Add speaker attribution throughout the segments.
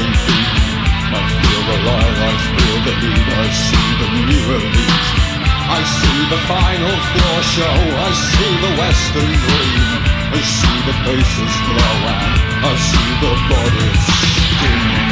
Speaker 1: feet. I feel the
Speaker 2: light, I feel the heat, I see the new elite. I see the final floor show, I see the western dream. I see the faces glow and I see the bodies skin.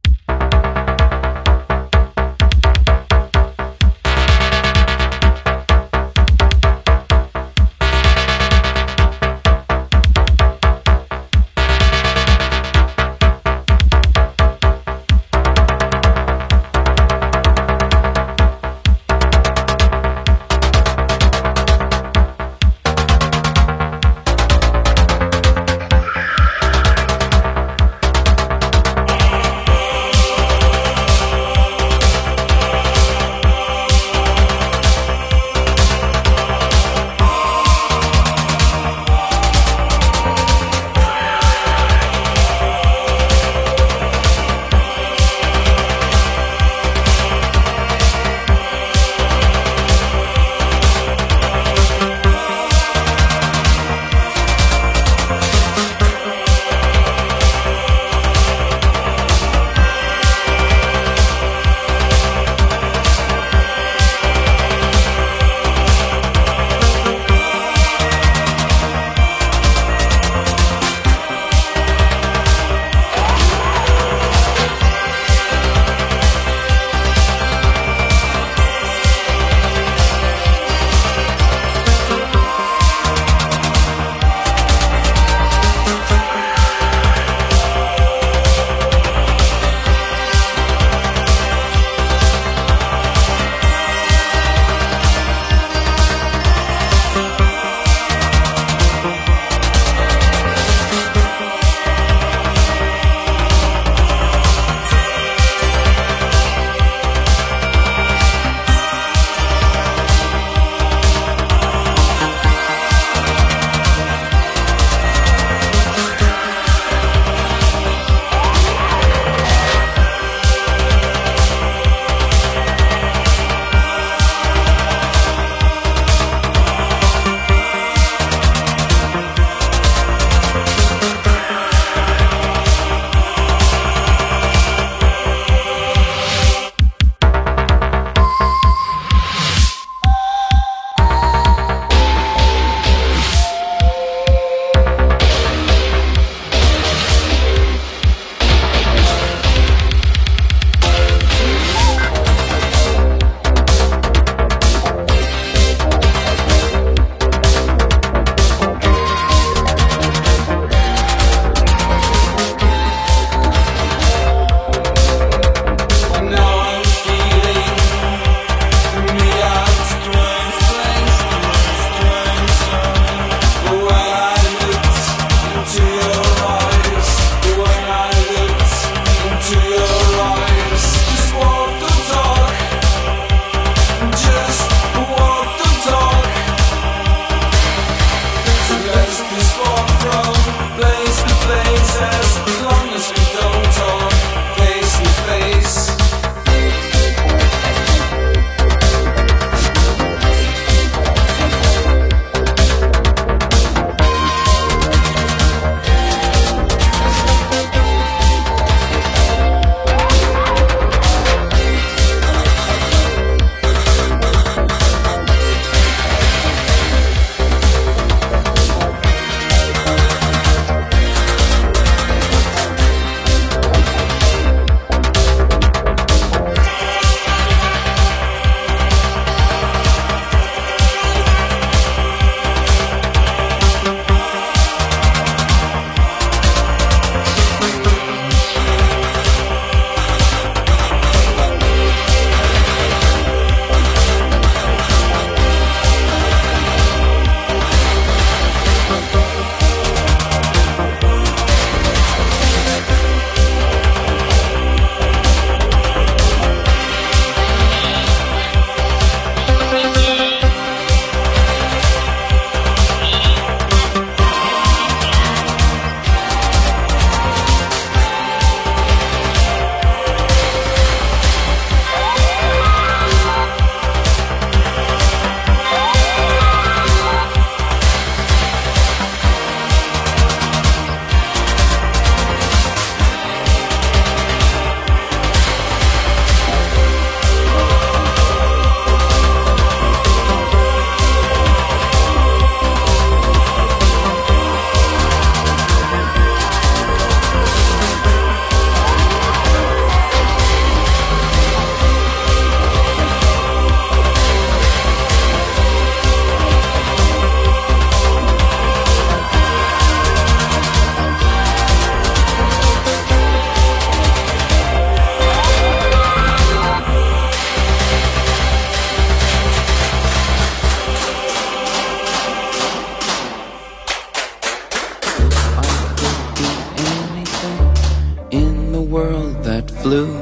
Speaker 3: Flew,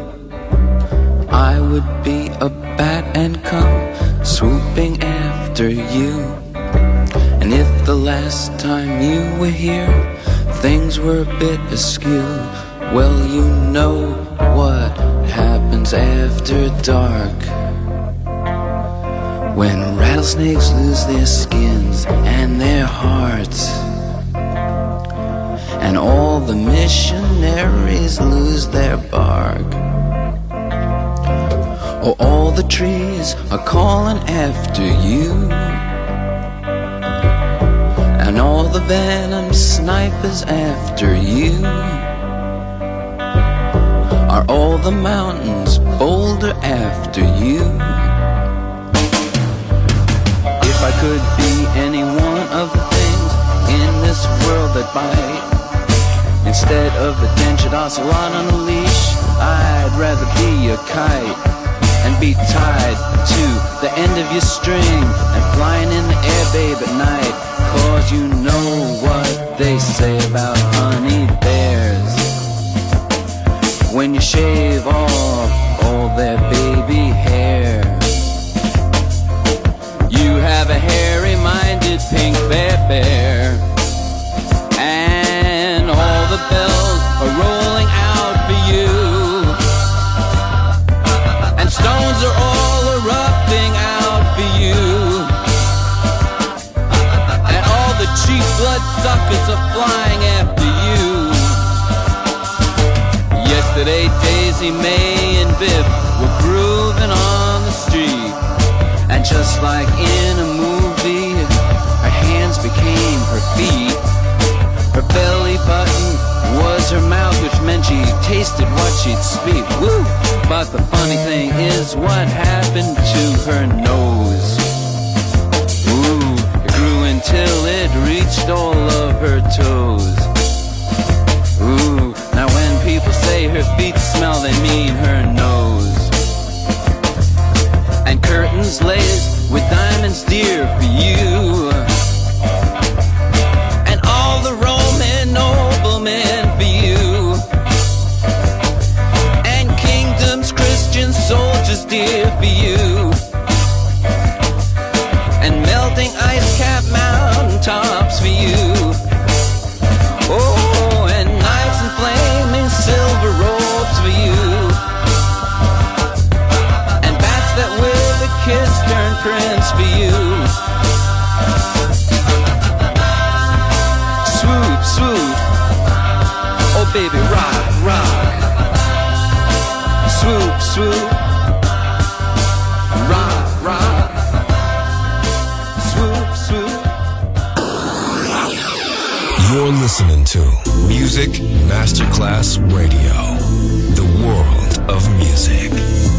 Speaker 3: I would be a bat and come swooping after you. And if the last time you were here, things were a bit askew, well, you know what happens after dark. When rattlesnakes lose their skins and their hearts, and all the missionaries lose their bark. Oh, all the trees are calling after you. And all the venom snipers after you. Are all the mountains bolder after you? If I could be any one of the things in this world that bite, instead of a dentured ocelot on a leash, I'd rather be a kite and be tied to the end of your string and flying in the air, babe, at night. Cause you know what they say about honey bears. When you shave off all their suckers are flying after you. Yesterday, Daisy May and Biff were grooving on the street. And just like in a movie, her hands became her feet. Her belly button was her mouth, which meant she tasted what she'd speak. Woo! But the funny thing is, what happened to her nose? It it reached all of her toes. Ooh, now when people say her feet smell, they mean her nose. And curtains laced with diamonds dear for you. Prince for you. Swoop, swoop. Oh, baby, rock, rock. Swoop, swoop. Rock, rock. Swoop, swoop.
Speaker 4: You're listening to Music Masterclass Radio, the world of music.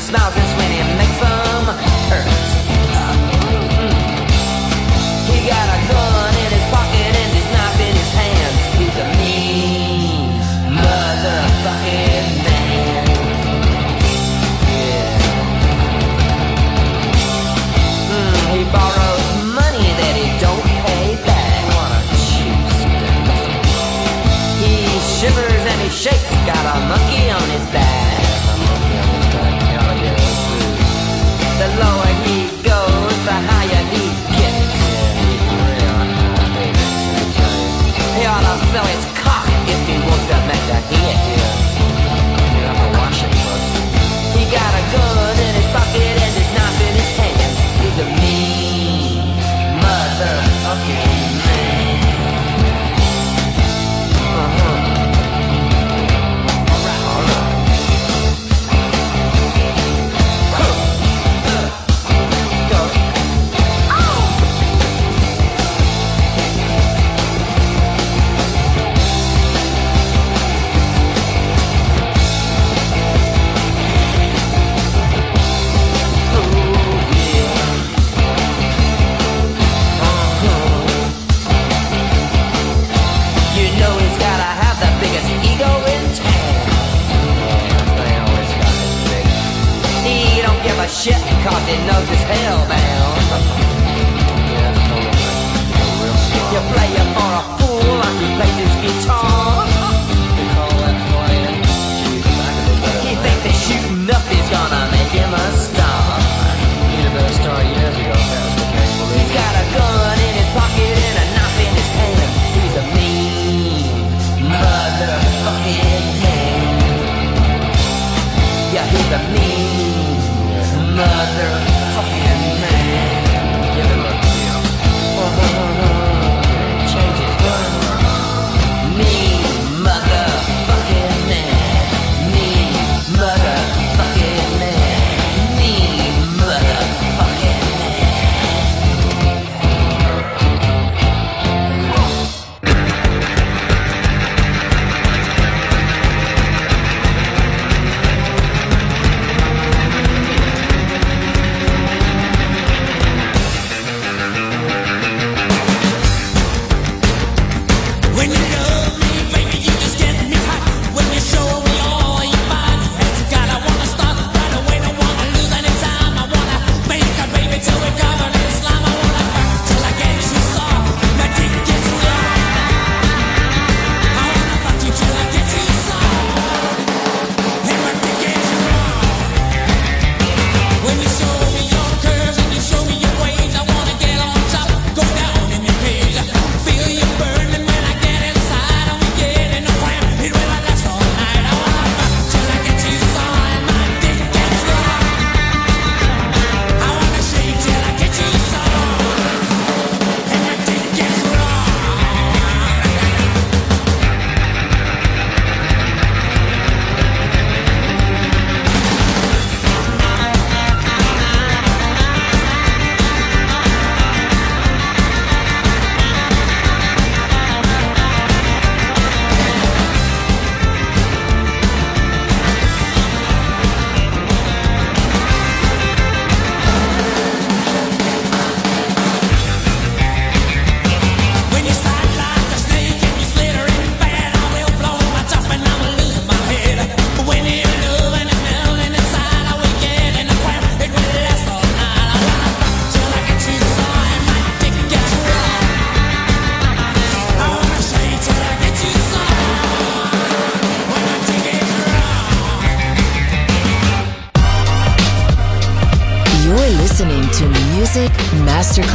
Speaker 5: The mean motherfucking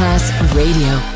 Speaker 1: Radio.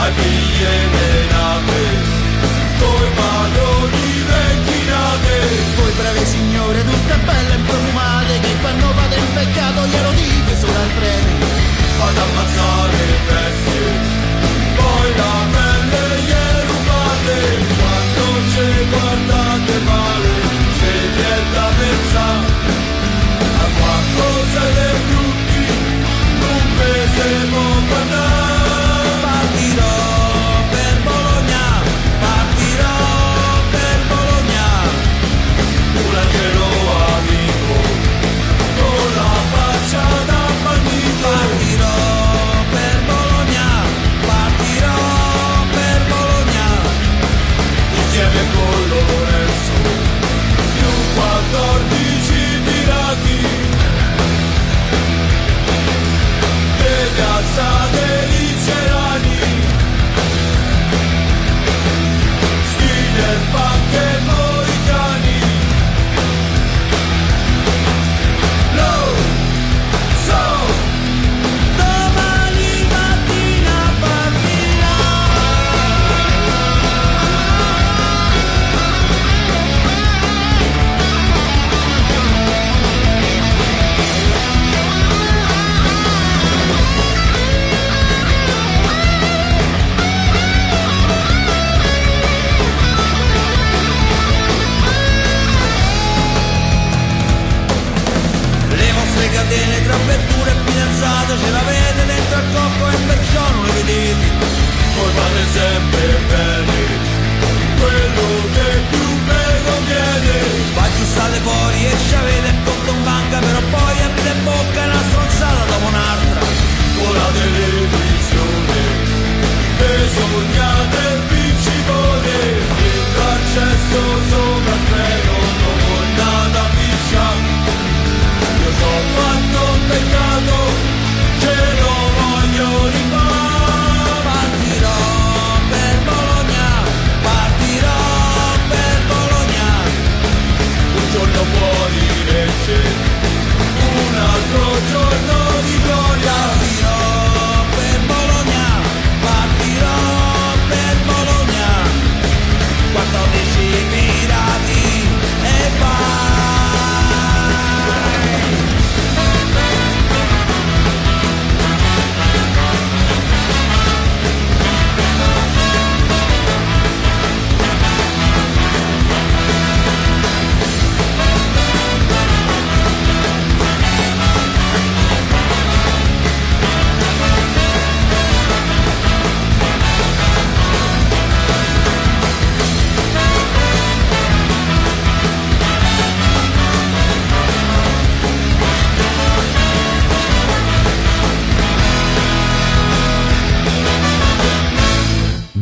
Speaker 1: ai figli
Speaker 5: e menate, coi padroni vecchiate. Voi brave signore tutte belle e profumate, che quando fate il peccato glielo dite solo al prete. Fate ammazzare le bestie, poi la pelle gliela rubate, quando ce guardate male, siete da ce l'avete dentro al cocco e
Speaker 6: perciò non le vedete
Speaker 7: voi fate sempre bene quello che più
Speaker 5: me conviene va giustate fuori e ci avete il conto in banca però poi aprite bocca e una stronzata dopo un'altra. Volate le pizze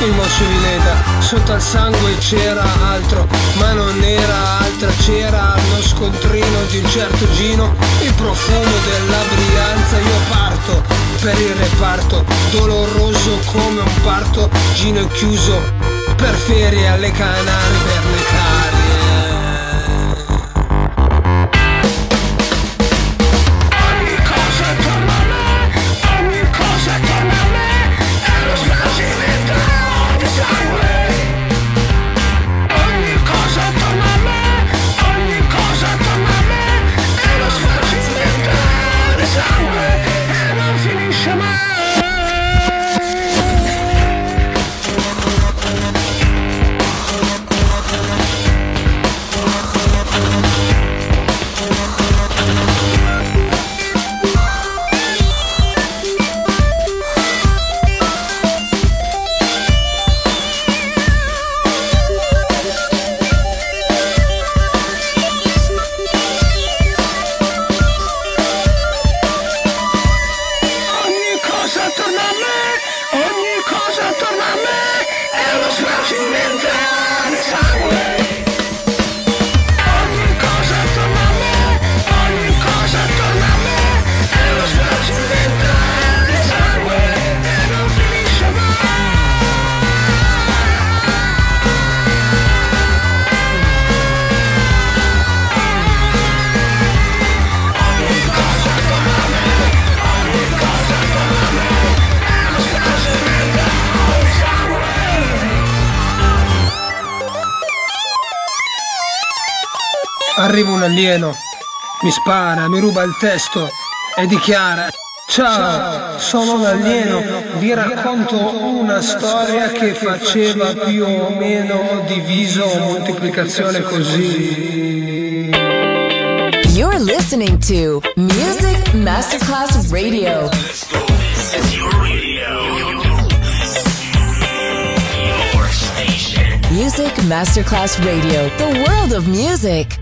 Speaker 8: il mosso di Monsulineta Sotto al sangue c'era altro Ma non era altra C'era lo scontrino di un certo Gino Il profumo della brianza Io parto per il reparto Doloroso come un parto Gino è chiuso per ferie alle Canarie per le Canarie. Alieno, mi spara, mi ruba il testo e dichiara Ciao, sono un alieno, vi racconto una storia che faceva più o meno diviso o moltiplicazione così.
Speaker 9: You're listening to Music Masterclass Radio. Music Masterclass Radio, the world of
Speaker 10: music.